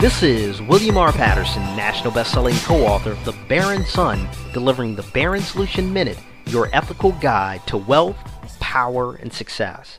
This is William R. Patterson, national best-selling co-author of The Baron Son, delivering the Baron Solution Minute, your ethical guide to wealth, power, and success.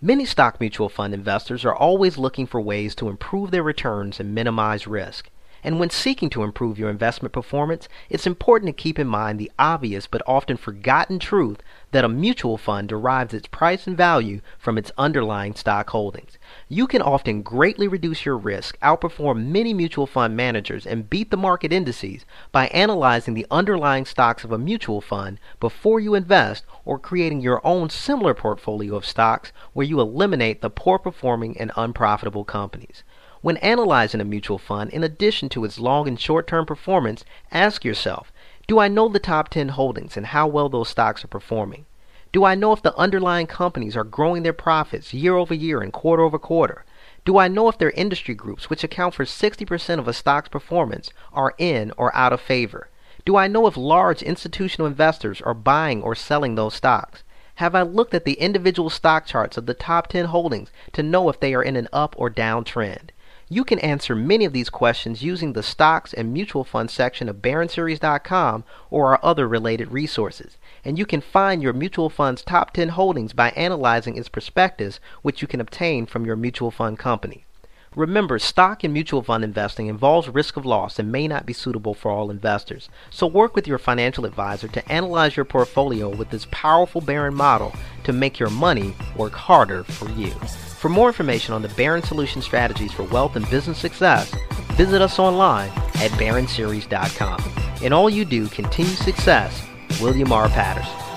Many stock mutual fund investors are always looking for ways to improve their returns and minimize risk. And when seeking to improve your investment performance, it's important to keep in mind the obvious but often forgotten truth that a mutual fund derives its price and value from its underlying stock holdings. You can often greatly reduce your risk, outperform many mutual fund managers, and beat the market indices by analyzing the underlying stocks of a mutual fund before you invest or creating your own similar portfolio of stocks where you eliminate the poor performing and unprofitable companies. When analyzing a mutual fund, in addition to its long and short term performance, ask yourself Do I know the top 10 holdings and how well those stocks are performing? Do I know if the underlying companies are growing their profits year over year and quarter over quarter? Do I know if their industry groups, which account for 60% of a stock's performance, are in or out of favor? Do I know if large institutional investors are buying or selling those stocks? Have I looked at the individual stock charts of the top 10 holdings to know if they are in an up or down trend? You can answer many of these questions using the stocks and mutual fund section of baronseries.com or our other related resources. And you can find your mutual fund's top 10 holdings by analyzing its prospectus, which you can obtain from your mutual fund company. Remember, stock and mutual fund investing involves risk of loss and may not be suitable for all investors. So work with your financial advisor to analyze your portfolio with this powerful Baron model to make your money work harder for you. For more information on the Baron Solution strategies for wealth and business success, visit us online at baronseries.com. In all you do, continue success. William R. Patterson.